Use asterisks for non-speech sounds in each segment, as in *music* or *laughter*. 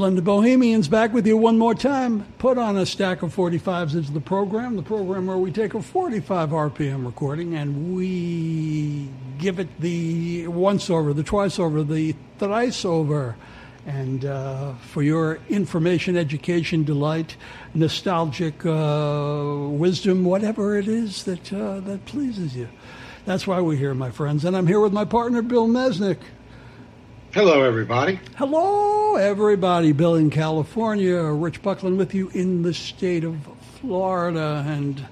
Splendid Bohemians back with you one more time. Put on a stack of 45s into the program, the program where we take a 45 RPM recording and we give it the once over, the twice over, the thrice over. And uh, for your information, education, delight, nostalgic uh, wisdom, whatever it is that, uh, that pleases you. That's why we're here, my friends. And I'm here with my partner, Bill Mesnick. Hello, everybody. Hello, everybody. Bill in California, Rich Buckland with you in the state of Florida. And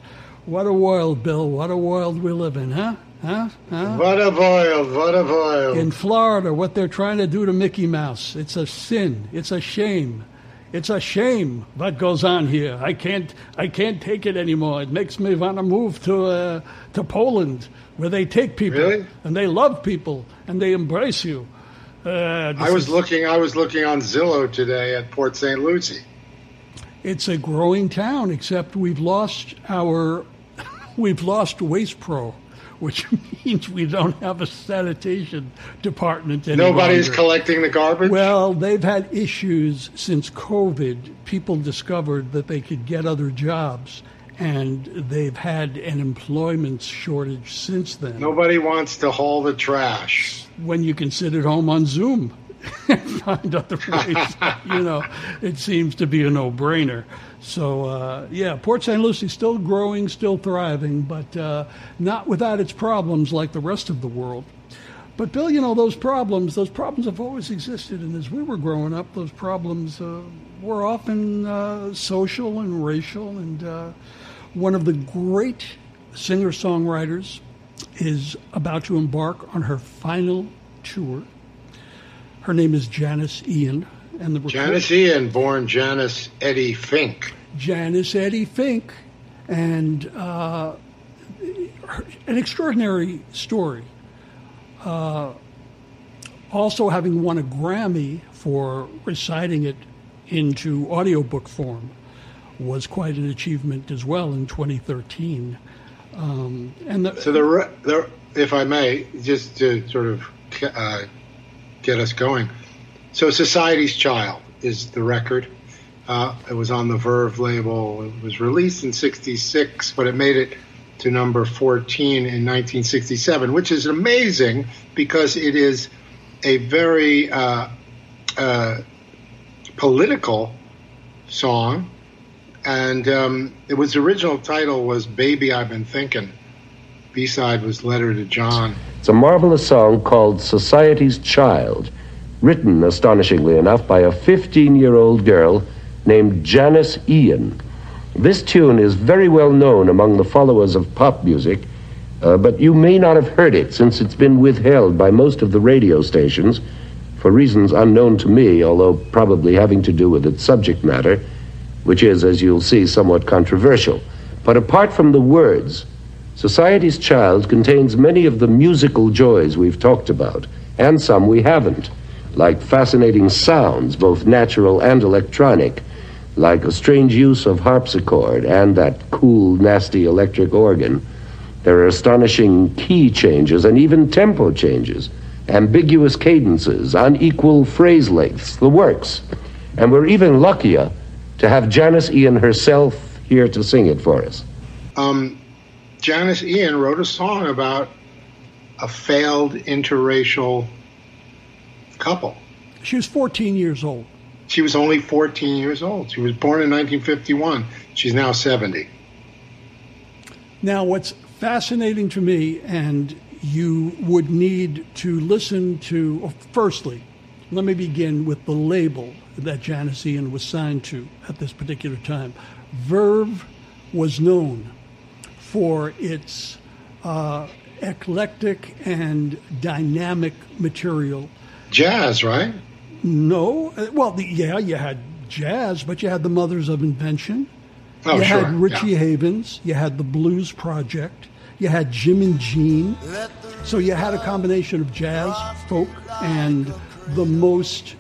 what a world, Bill. What a world we live in, huh? Huh? huh? What a world. What a world. In Florida, what they're trying to do to Mickey Mouse. It's a sin. It's a shame. It's a shame what goes on here. I can't, I can't take it anymore. It makes me want to move to, uh, to Poland, where they take people Really? and they love people and they embrace you. Uh, I was is- looking. I was looking on Zillow today at Port St. Lucie. It's a growing town, except we've lost our *laughs* we've lost Waste Pro, which *laughs* means we don't have a sanitation department any Nobody's collecting the garbage. Well, they've had issues since COVID. People discovered that they could get other jobs, and they've had an employment shortage since then. Nobody wants to haul the trash. when you can sit at home on Zoom and *laughs* find other ways. *laughs* you know, it seems to be a no-brainer. So uh, yeah, Port St. Lucie still growing, still thriving, but uh, not without its problems like the rest of the world. But Bill, you know those problems. Those problems have always existed, and as we were growing up, those problems uh, were often uh, social and racial. And uh, one of the great singer-songwriters is about to embark on her final tour. Her name is Janis Ian, and the Janis Ian, born Janis Eddy Fink. Janis Eddy Fink, and uh, her- an extraordinary story. Uh, also, having won a Grammy for reciting it into audiobook form was quite an achievement as well in 2013. Um, and the, So the, the if I may, just to sort of uh, get us going. So Society's Child is the record. Uh, it was on the Verve label. It was released in '66, but it made it to number 14 in 1967, which is amazing because it is a very uh, uh, political song, and um, it was original title was "Baby I've Been Thinking." B side was "Letter to John." It's a marvelous song called Society's Child, written, astonishingly enough, by a 15 year old girl named Janis Ian. This tune is very well known among the followers of pop music, uh, but you may not have heard it since it's been withheld by most of the radio stations for reasons unknown to me, although probably having to do with its subject matter, which is, as you'll see, somewhat controversial. But apart from the words, Society's Child contains many of the musical joys we've talked about, and some we haven't, like fascinating sounds, both natural and electronic, like a strange use of harpsichord and that cool, nasty electric organ. There are astonishing key changes and even tempo changes, ambiguous cadences, unequal phrase lengths, the works. And we're even luckier to have Janis Ian herself here to sing it for us. Um, Janis Ian wrote a song about a failed interracial couple. she was 14 years old. She was only 14 years old. She was born in 1951. She's now 70. Now, what's fascinating to me, and you would need to listen to, firstly, let me begin with the label that Janis Ian was signed to at this particular time. Verve was known for its uh, eclectic and dynamic material. Jazz, right? No, uh, well, the, yeah, you had jazz, but you had the Mothers of Invention. Oh, you sure. had Richie yeah. Havens. You had the Blues Project. You had Jim and Jean. So you had a combination of jazz, folk, and the most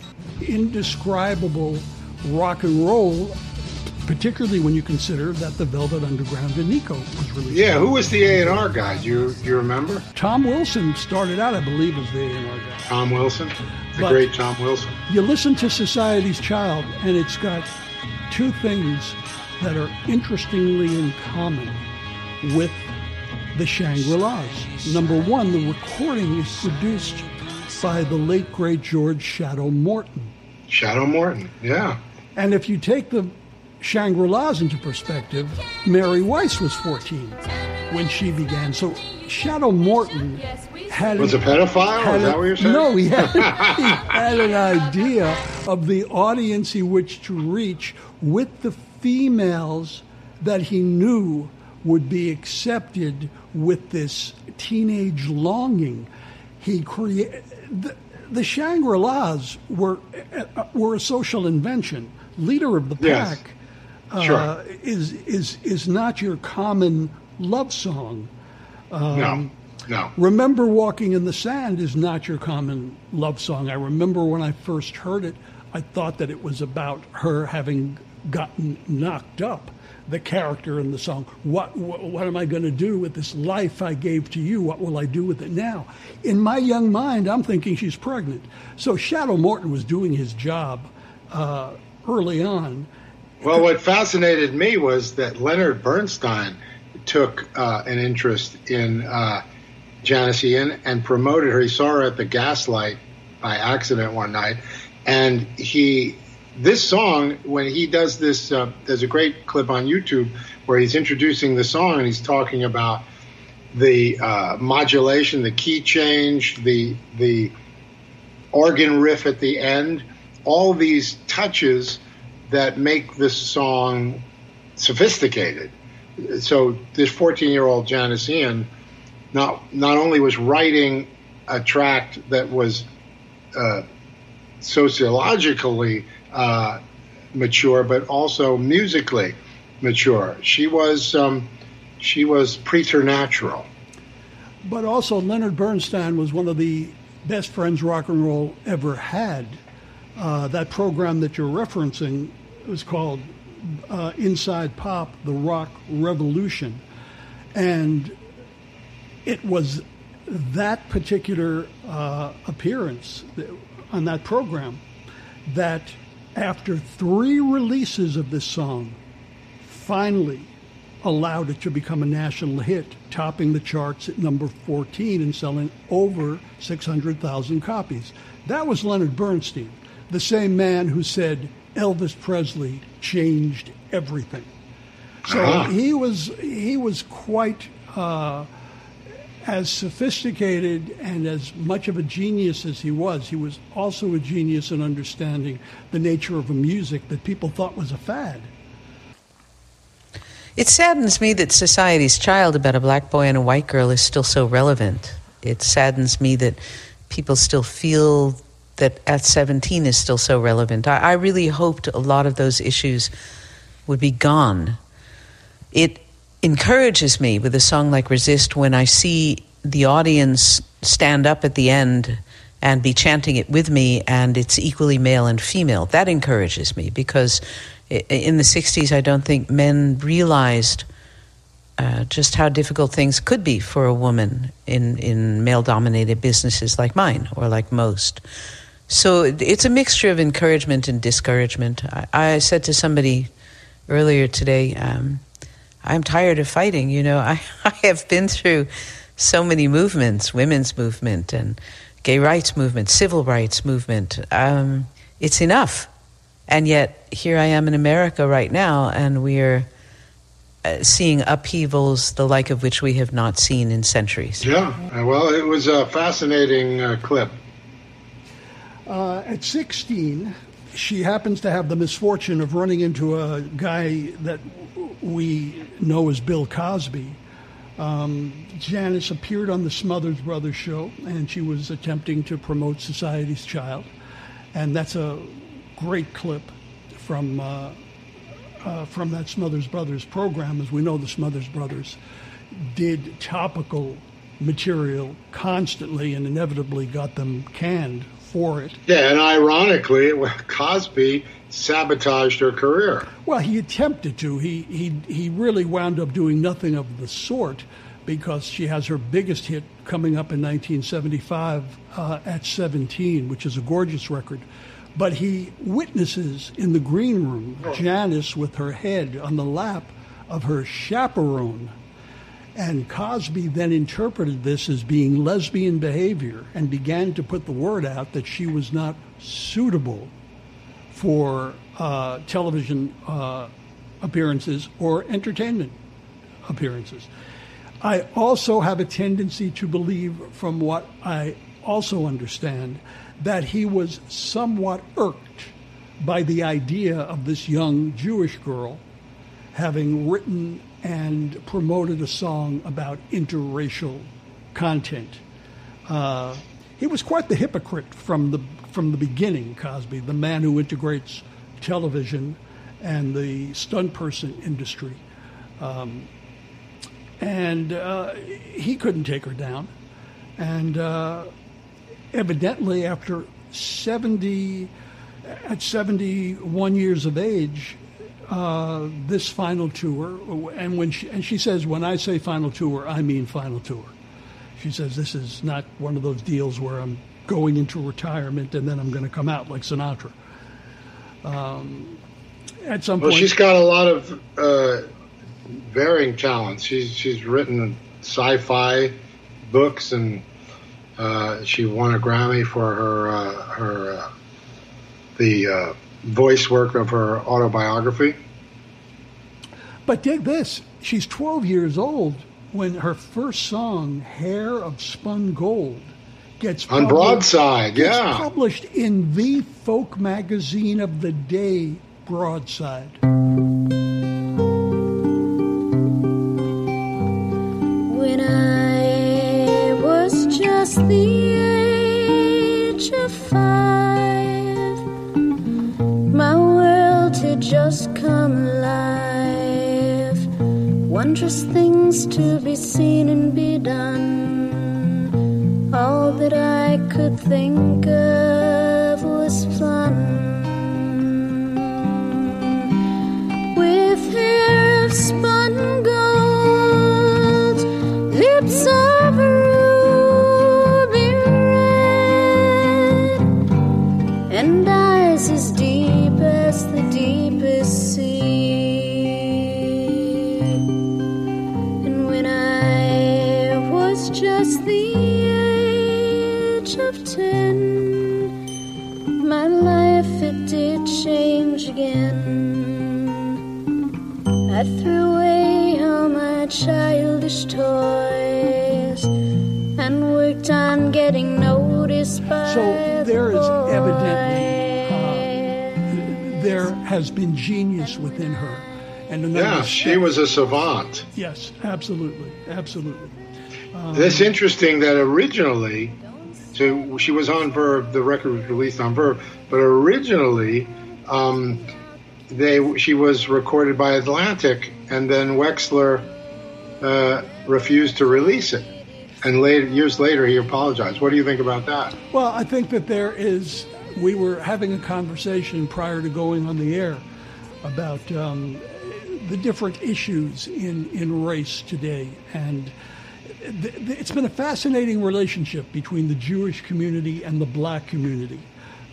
indescribable rock and roll particularly when you consider that the Velvet Underground and Nico was released. Yeah, who was the A and R guy? Do you do you remember? Tom Wilson started out, I believe, as the A and R guy. Tom Wilson, the But- great Tom Wilson. You listen to Society's Child, and it's got two things that are interestingly in common with the Shangri-Las. Number one, the recording is produced by the late great George Shadow Morton. Shadow Morton. Yeah. And if you take the Shangri-Las into perspective, Mary Weiss was 14 when she began. So Shadow Morton had Was a pedophile? had Is that what you're saying? No, he had, *laughs* he had an idea of the audience he wished to reach with the females that he knew would be accepted with this teenage longing. He created the, the Shangri-Las were uh, were a social invention. Leader of the Yes. pack Sure. uh, is is is not your common love song. no. No. Remember Walking in the Sand is not your common love song. I remember when I first heard it, I thought that it was about her having gotten knocked up. The character in the song. What, what, am I going to do with this life I gave to you? What will I do with it now? In my young mind, I'm thinking she's pregnant. So Shadow Morton was doing his job uh, early on. Well, what fascinated me was that Leonard Bernstein took uh, an interest in uh, Janis Ian and promoted her. He saw her at the Gaslight by accident one night, and he this song when he does this. Uh, there's a great clip on YouTube where he's introducing the song and he's talking about the uh, modulation, the key change, the the organ riff at the end, all these touches that make this song sophisticated. So this 14-year-old Janis Ian not not only was writing a track that was uh, sociologically uh, mature, but also musically mature. She was um, she was preternatural. But also, Leonard Bernstein was one of the best friends rock and roll ever had. Uh, that program that you're referencing was called uh, Inside Pop, The Rock Revolution. And it was that particular uh, appearance on that program that, after three releases of this song, finally allowed it to become a national hit, topping the charts at number 14 and selling over 600,000 copies. That was Leonard Bernstein, the same man who said Elvis Presley changed everything. So Ah. he was he was quite uh, as sophisticated and as much of a genius as he was. He was also a genius in understanding the nature of a music that people thought was a fad. It saddens me that society's child about a black boy and a white girl is still so relevant. It saddens me that people still feel that at 17 is still so relevant. I, I really hoped a lot of those issues would be gone. It encourages me with a song like Resist when I see the audience stand up at the end and be chanting it with me, and it's equally male and female. That encourages me because in the 60s, I don't think men realized uh, just how difficult things could be for a woman in, in male dominated businesses like mine or like most. So it's a mixture of encouragement and discouragement. I, I said to somebody earlier today, um, I'm tired of fighting. You know, *laughs* I, I have been through so many movements, women's movement and gay rights movement, civil rights movement. Um, it's enough. And yet here I am in America right now, and we're uh, seeing upheavals the like of which we have not seen in centuries. Yeah, uh, well, it was a fascinating uh, clip. Uh, at 16, she happens to have the misfortune of running into a guy that we know as Bill Cosby. Um, Janis appeared on the Smothers Brothers show, and she was attempting to promote Society's Child. And that's a great clip from, uh, uh, from that Smothers Brothers program. As we know, the Smothers Brothers did topical material constantly and inevitably got them canned for it. Yeah, and ironically, Cosby sabotaged her career. Well, he attempted to. He he he really wound up doing nothing of the sort because she has her biggest hit coming up in 1975 uh, at 17, which is a gorgeous record. But he witnesses in the green room Janis with her head on the lap of her chaperone. And Cosby then interpreted this as being lesbian behavior and began to put the word out that she was not suitable for uh, television uh, appearances or entertainment appearances. I also have a tendency to believe, from what I also understand, that he was somewhat irked by the idea of this young Jewish girl having written and promoted a song about interracial content. Uh, he was quite the hypocrite from the from the beginning. Cosby, the man who integrates television and the stunt person industry, um, and uh, he couldn't take her down. And uh, evidently, after seventy, at seventy-one years of age, uh, this final tour, and when she, and she says, when I say final tour, I mean final tour. She says this is not one of those deals where I'm going into retirement and then I'm going to come out like Sinatra. Um, at some well, point, she's got a lot of uh, varying talents. She's she's written sci-fi books and uh, she won a Grammy for her uh, her uh, the uh, voice work of her autobiography. But dig this: she's 12 years old when her first song, "Hair of Spun Gold," gets on published, Broadside. gets Yeah, published in the folk magazine of the day, Broadside. Wondrous things to be seen and be done. All that I could think there has been genius within her, and another yeah, she was a savant. Yes, absolutely, absolutely. It's interesting that originally, so she was on Verve. The record was released on Verve, but originally, um, they she was recorded by Atlantic, and then Wexler uh, refused to release it. And later, years later, he apologized. What do you think about that? Well, I think that there is. We were having a conversation prior to going on the air about um, the different issues in, in race today. And th- th- it's been a fascinating relationship between the Jewish community and the black community.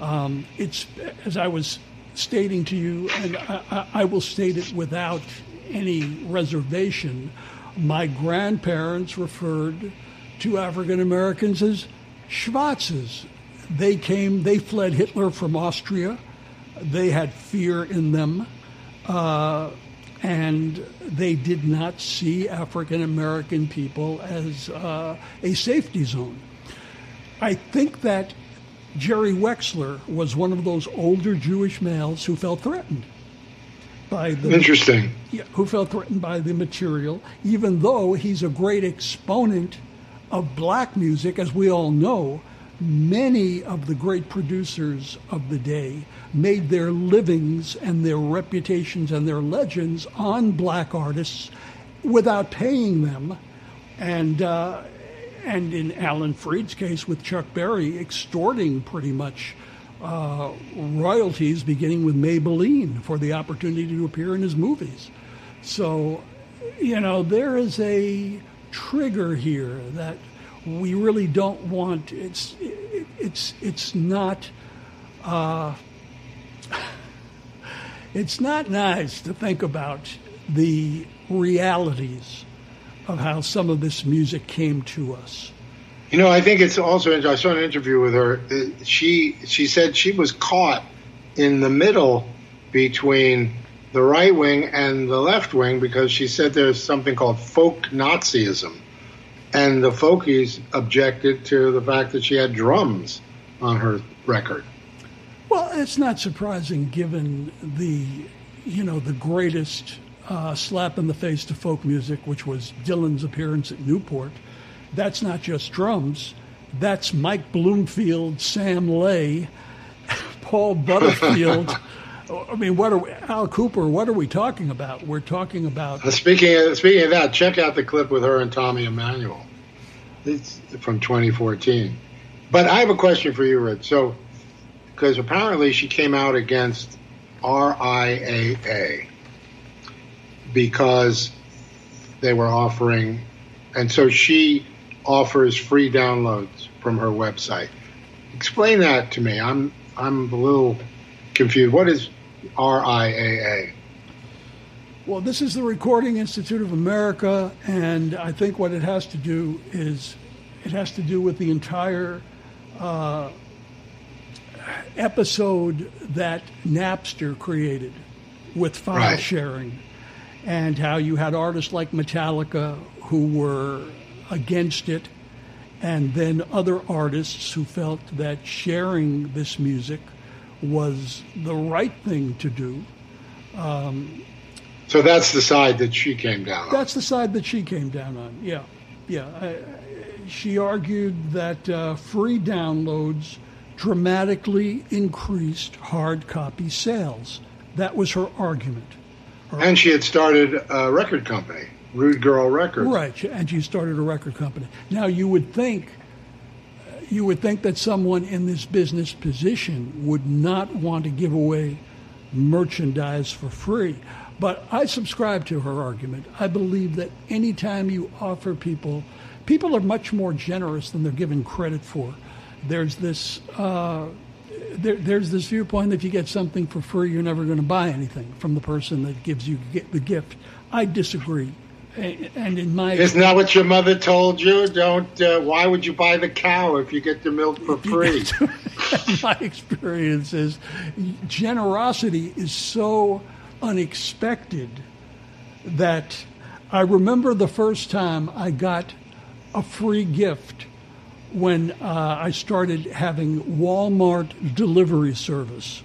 Um, it's, as I was stating to you, and I, I- will state it without any reservation, my grandparents referred to African Americans as Schwarzes. They came, they fled Hitler from Austria. They had fear in them. Uh, and they did not see African American people as uh, a safety zone. I think that Jerry Wexler was one of those older Jewish males who felt threatened by the Interesting. yeah, who felt threatened by the material, even though he's a great exponent of black music, as we all know. Many of the great producers of the day made their livings and their reputations and their legends on black artists without paying them, and uh, and in Alan Freed's case with Chuck Berry, extorting pretty much uh, royalties, beginning with Maybelline for the opportunity to appear in his movies. So, you know, there is a trigger here that we really don't want. It's it, it's it's not. Uh, *laughs* it's not nice to think about the realities of how some of this music came to us. You know, I think it's also. I saw an interview with her. Uh, she she said she was caught in the middle between the right wing and the left wing because she said there's something called folk Nazism, and the folkies objected to the fact that she had drums on her record. Well, it's not surprising given the you know the greatest uh, slap in the face to folk music, which was Dylan's appearance at Newport. That's not just drums. That's Mike Bloomfield, Sam Lay, *laughs* Paul Butterfield. *laughs* I mean, what are we, Al Kooper? What are we talking about? We're talking about. Uh, speaking of, speaking of that, check out the clip with her and Tommy Emmanuel. It's from 2014. But I have a question for you, Rich. So, because apparently she came out against RIAA because they were offering, and so she offers free downloads from her website. Explain that to me. I'm I'm a little confused. What is RIAA? Well, this is the Recording Institute of America, and I think what it has to do is it has to do with the entire uh, episode that Napster created with file Right. sharing, and how you had artists like Metallica who were against it, and then other artists who felt that sharing this music was the right thing to do. So that's the side that she came down on. That's the side that she came down on. Yeah, yeah. I, she argued that uh, free downloads dramatically increased hard copy sales. That was her argument. And she had started a record company, Rude Girl Records. Right, and she started a record company. Now you would think you would think that someone in this business position would not want to give away merchandise for free. But I subscribe to her argument. I believe that anytime you offer people, people are much more generous than they're given credit for. There's this. Uh, there, there's this viewpoint that if you get something for free, you're never going to buy anything from the person that gives you the gift. I disagree, and in my Isn't that what your mother told you? Don't. Uh, why would you buy the cow if you get the milk for *laughs* free? *laughs* my experience is generosity is so unexpected that I remember the first time I got a free gift when uh, I started having Walmart delivery service.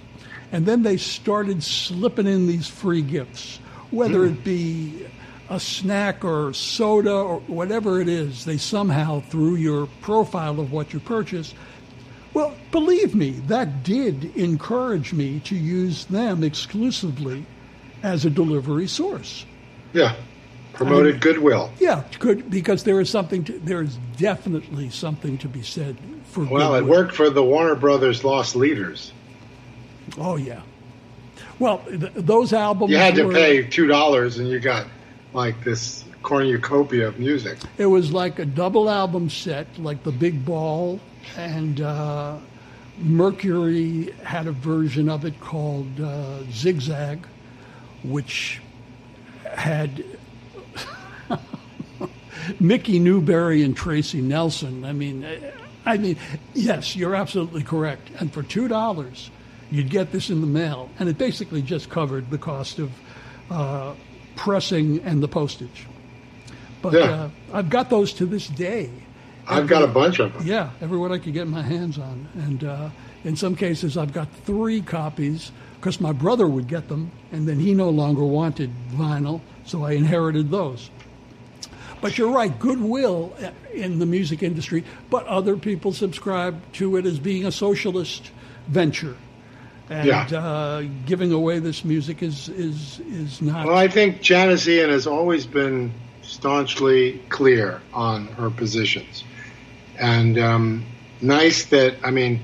And then they started slipping in these free gifts, whether it be a snack or soda or whatever it is, they somehow, through your profile of what you purchase well, believe me, that did encourage me to use them exclusively as a delivery source. Yeah, promoted goodwill. Yeah, good because there is something. To, there is definitely something to be said for. Well, it worked for the Warner Brothers Loss Leaders. Oh yeah. Well, th- those albums. You had to were- pay two dollars, and you got like this cornucopia of music. It was like a double album set, like the Big Ball, and uh, Mercury had a version of it called uh, Zigzag, which had *laughs* Mickey Newbury and Tracy Nelson. I mean, I mean, yes, you're absolutely correct. And for two dollars, you'd get this in the mail, and it basically just covered the cost of uh, pressing and the postage. But Yeah. uh, I've got those to this day. I've got a bunch of them. Yeah, everyone I could get my hands on. And uh, in some cases, I've got three copies because my brother would get them, and then he no longer wanted vinyl, so I inherited those. But you're right, goodwill uh, in the music industry, but other people subscribe to it as being a socialist venture. And Yeah. uh, giving away this music is, is, is not. Well, I think Janis Ian has always been staunchly clear on her positions. and um, nice that I mean,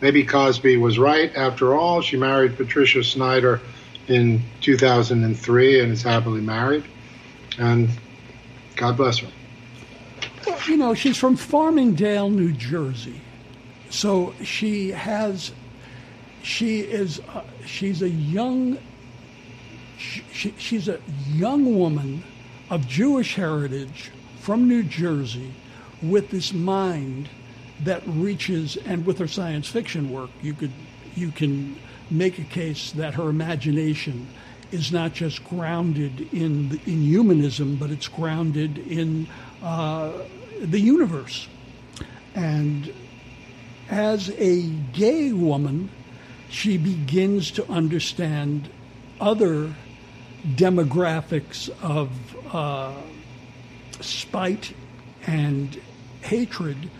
maybe Cosby was right after all. She married Patricia Snyder in 2003 and is happily married, and God bless her. You know, she's from Farmingdale, New Jersey, so she has. She is. Uh, she's a young. She, she's a young woman of Jewish heritage from New Jersey with this mind that reaches, and with her science fiction work, you could you can make a case that her imagination is not just grounded in the, in humanism, but it's grounded in uh, the universe. And as a gay woman, she begins to understand other demographics of uh, spite and hatred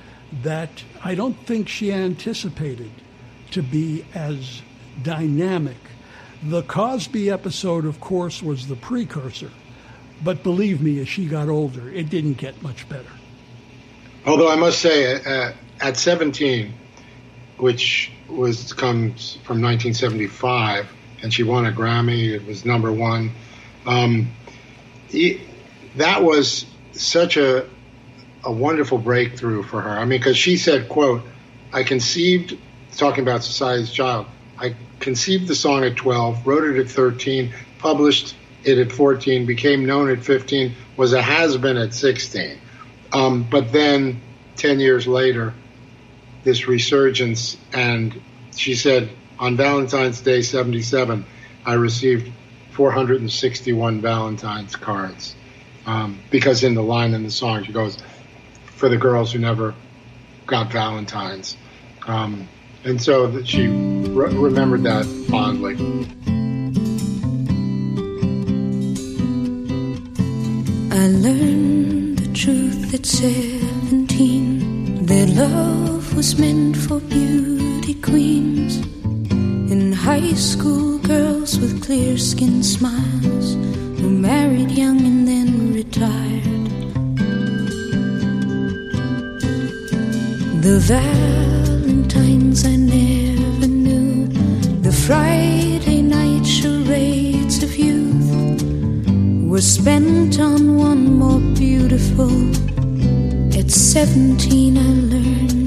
that I don't think she anticipated to be as dynamic. The Cosby episode, of course, was the precursor, but believe me, as she got older, it didn't get much better. Although I must say, uh, at 17, which was comes from 1975, and she won a Grammy. It was number one. Um, that was such a a wonderful breakthrough for her. I mean, because she said, "quote I conceived talking about Society's Child. I conceived the song at 12, wrote it at 13, published it at 14, became known at 15, was a has been at 16. Um, but then 10 years later, this resurgence, and she said on Valentine's Day 77, I received 461 Valentine's cards. Um, because in the line in the song, she goes, for the girls who never got Valentine's. Um, and so that she re- remembered that fondly. I learned the truth at 17 that love was meant for beauty queens and high school girls with clear skin smiles who married young and then retired. The Valentines I never knew, the Friday night charades of youth were spent on one more beautiful. At 17, I learned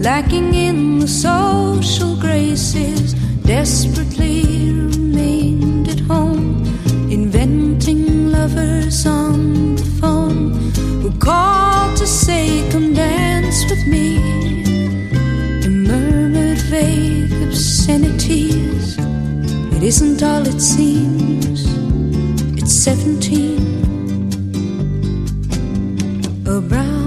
lacking in the social graces, desperately remained at home, inventing lovers on the phone who called to say, Come dance with me, and murmured vague obscenities. It isn't all it seems, it's 17. A brown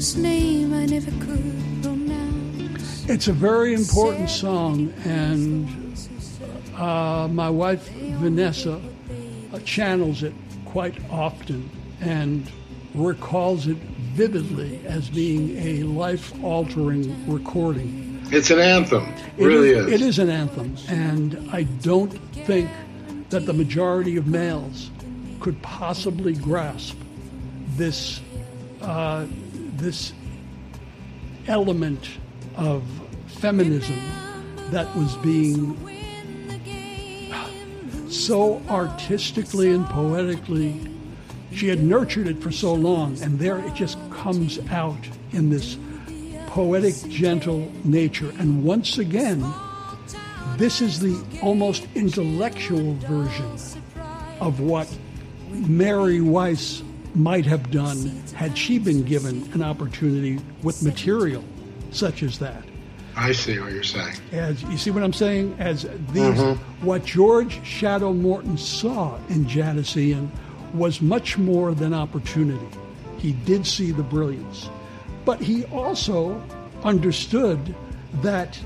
whose name I never could pronounce. It's a very important song, and uh, my wife Vanessa uh, channels it quite often and recalls it vividly as being a life altering recording. It's an anthem. It really is, is. It is an anthem, and I don't think that the majority of males could possibly grasp this uh, this element of feminism that was being so artistically and poetically. She had nurtured it for so long, and there it just comes out in this poetic, gentle nature. And once again, this is the almost intellectual version of what Mary Weiss might have done had she been given an opportunity with material such as that. I see what you're saying. As you see what I'm saying, as these, mm-hmm. what George Shadow Morton saw in Janis Ian was much more than opportunity. He did see the brilliance, but he also understood that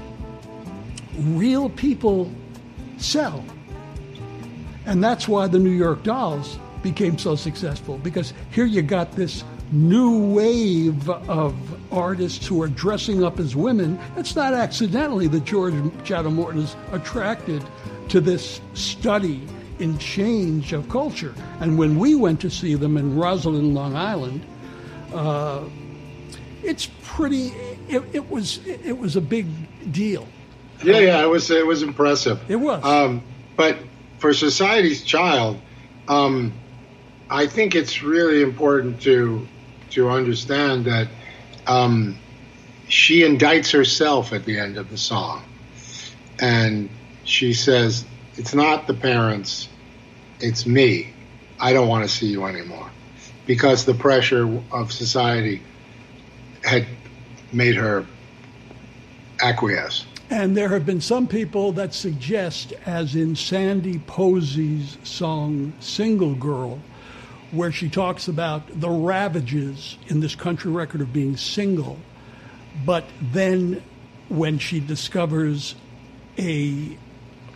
real people sell. And that's why the New York Dolls became so successful because here you got this new wave of artists who are dressing up as women, it's not accidentally that George Shadow Morton is attracted to this study in change of culture. And when we went to see them in Roslyn, Long Island, uh, it's pretty. It, it, was it was a big deal. Yeah, yeah, it was it was impressive. It was. Um, but for Society's Child, um, I think it's really important to to understand that um, she indicts herself at the end of the song, and she says, "It's not the parents, it's me. I don't want to see you anymore," because the pressure of society had made her acquiesce. And there have been some people that suggest, as in Sandy Posey's song Single Girl, where she talks about the ravages in this country record of being single. But then when she discovers a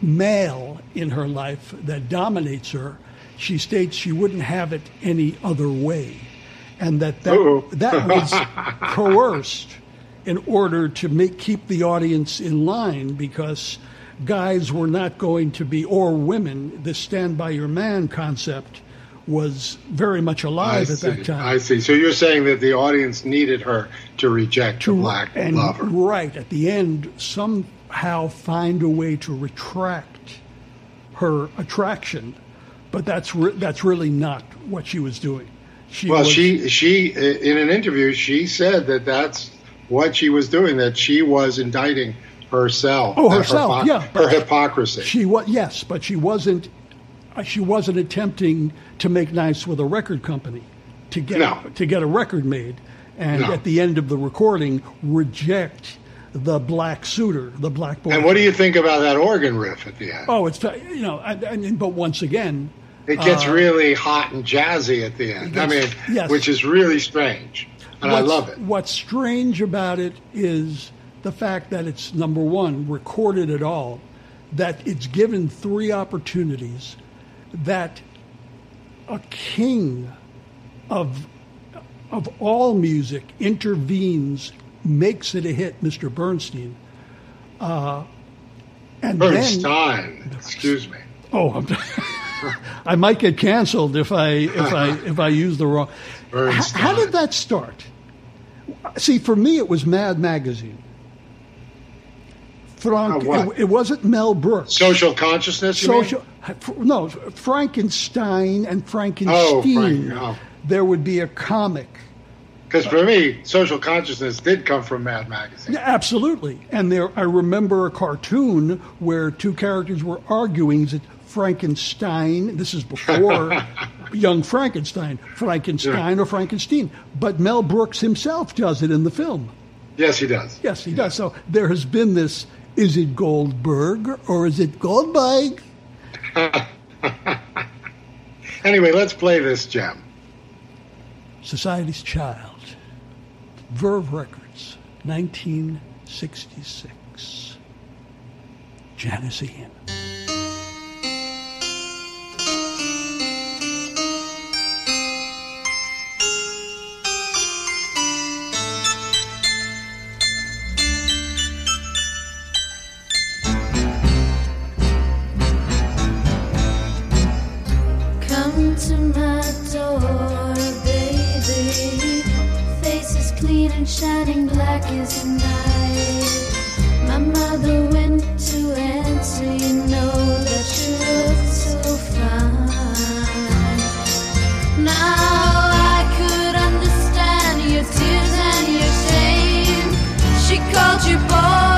male in her life that dominates her, she states she wouldn't have it any other way. And that that, that was *laughs* coerced in order to make keep the audience in line because guys were not going to be or women the stand by your man concept was very much alive I at see, that time I see. So you're saying that the audience needed her to reject the black and lover. right at the end somehow find a way to retract her attraction but that's re- that's really not what she was doing she Well, was, she she in an interview she said that that's what she was doing. That she was indicting herself. Oh, herself, hypo- yeah, her hypocrisy. She was yes, but she wasn't. Uh, She wasn't attempting to make nice with a record company to get No. to get a record made, and No. at the end of the recording, reject the black suitor, the black boy. and what do you think about that organ riff at the end? Oh, it's you know, I, I mean, but once again, it gets really hot and jazzy at the end. I mean, Yes, which is really strange, and I love it. What's strange about it is the fact that it's number one recorded at all, that it's given three opportunities, that a king of of all music intervenes, makes it a hit, Mr. Bernstein, uh, and then Bernstein, excuse me. oh, I'm, *laughs* I might get canceled if I if I *laughs* if I use the wrong. Bernstein. how did that start? See, for me, it was Mad Magazine. Frank, it, it wasn't Mel Brooks. Social consciousness. Social, no, Frankenstein and Frankenstein. Oh. Frank, oh. There would be a comic. Because for me, social consciousness did come from Mad Magazine. Absolutely. And there, I remember a cartoon where two characters were arguing. that Frankenstein? This is before *laughs* Young Frankenstein. Frankenstein or Frankenstein. But Mel Brooks himself does it in the film. Yes, he does. Yes, he does. So there has been this. Is it Goldberg or is it Goldberg? *laughs* Anyway, let's play this gem. Society's Child. Verve Records, 1966. Janis Ian. Baby. Face is clean and shining black as night. My mother went to answer, you know that you look so fine. Now I could understand your tears and your shame. She called you boy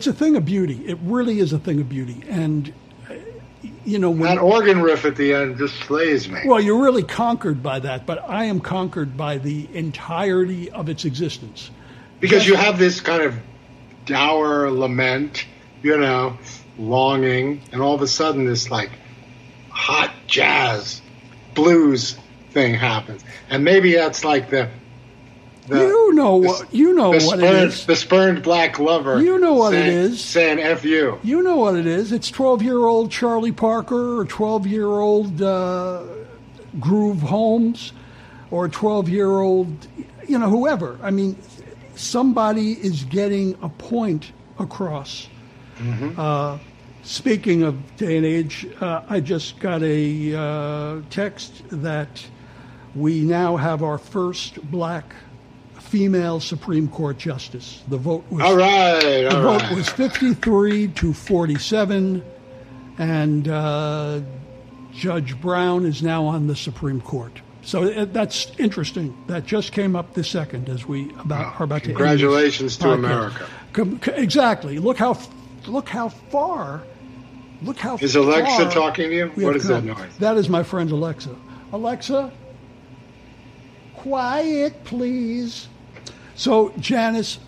It's a thing of beauty. It really is a thing of beauty. And, you know, when. That organ riff at the end just slays me. Well, you're really conquered by that, but I am conquered by the entirety of its existence. because you have this kind of dour lament, you know, longing, and all of a sudden this like hot jazz blues thing happens, and maybe that's like the the you know what you know the what it is. the spurned black lover. You know what it saying, is. saying "f you." You know what it is. It's 12 year old Charlie Parker or 12 year old uh, Groove Holmes or 12 year old, you know, whoever. I mean, somebody is getting a point across. Uh, speaking of day and age, uh, I just got a uh, text that we now have our first black female Supreme Court justice. The vote was All right, the all vote was 53 to 47, and uh, Judge Brown is now on the Supreme Court. So uh, that's interesting. That just came up this second as we about are about to. Congratulations to. America. Com- exactly. Look how look how far. Look how. Is Alexa talking to you? What is is that noise? That is my friend Alexa. Alexa, quiet, please. So, Janis,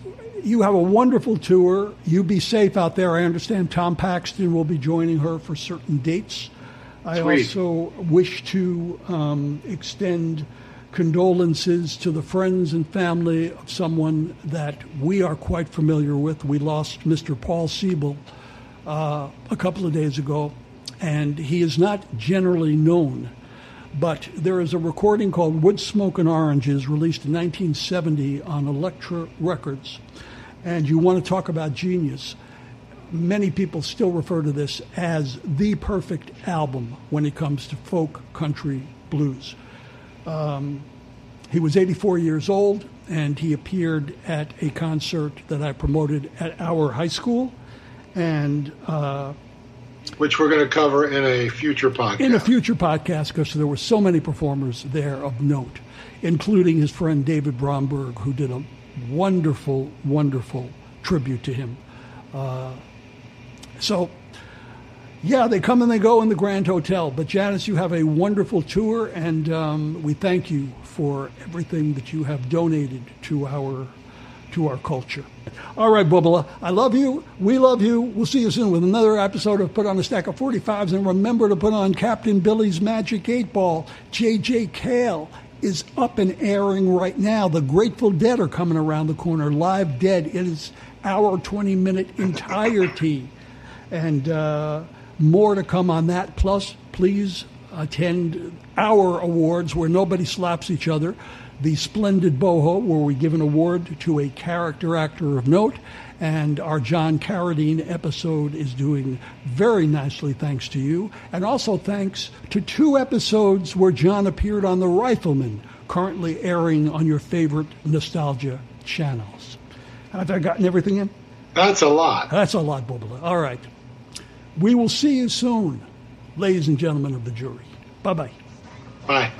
you have a wonderful tour. You be safe out there. I understand Tom Paxton will be joining her for certain dates. I Sweet. also wish to um, extend condolences to the friends and family of someone that we are quite familiar with. We lost Mr. Paul Siebel uh, a couple of days ago, and he is not generally known. But there is a recording called Wood Smoke and Oranges, released in 1970 on Elektra Records. And you want to talk about genius. Many people still refer to this as the perfect album when it comes to folk country blues. Um, he was 84 years old, and he appeared at a concert that I promoted at our high school. And uh, Which we're going to cover in a future podcast. in a future podcast because there were so many performers there of note, including his friend David Bromberg, who did a wonderful, wonderful tribute to him. Uh, so, yeah, they come and they go in the Grand Hotel. But Janis, you have a wonderful tour, and um, we thank you for everything that you have donated to our to our culture. All right, Bubba, I love you. We love you. We'll see you soon with another episode of Put on a Stack of 45s. And remember to put on Captain Billy's Magic 8 Ball. J.J. Cale is up and airing right now. The Grateful Dead are coming around the corner. Live Dead. It is our 20 minute entirety. *laughs* And uh, more to come on that. Plus, please attend our awards where nobody slaps each other. The Splendid Boho, where we give an award to a character actor of note. And our John Carradine episode is doing very nicely, thanks to you. And also thanks to two episodes where John appeared on The Rifleman, currently airing on your favorite nostalgia channels. Have I gotten everything in? That's a lot. That's a lot, Bubba. All right. We will see you soon, ladies and gentlemen of the jury. Bye bye. Bye.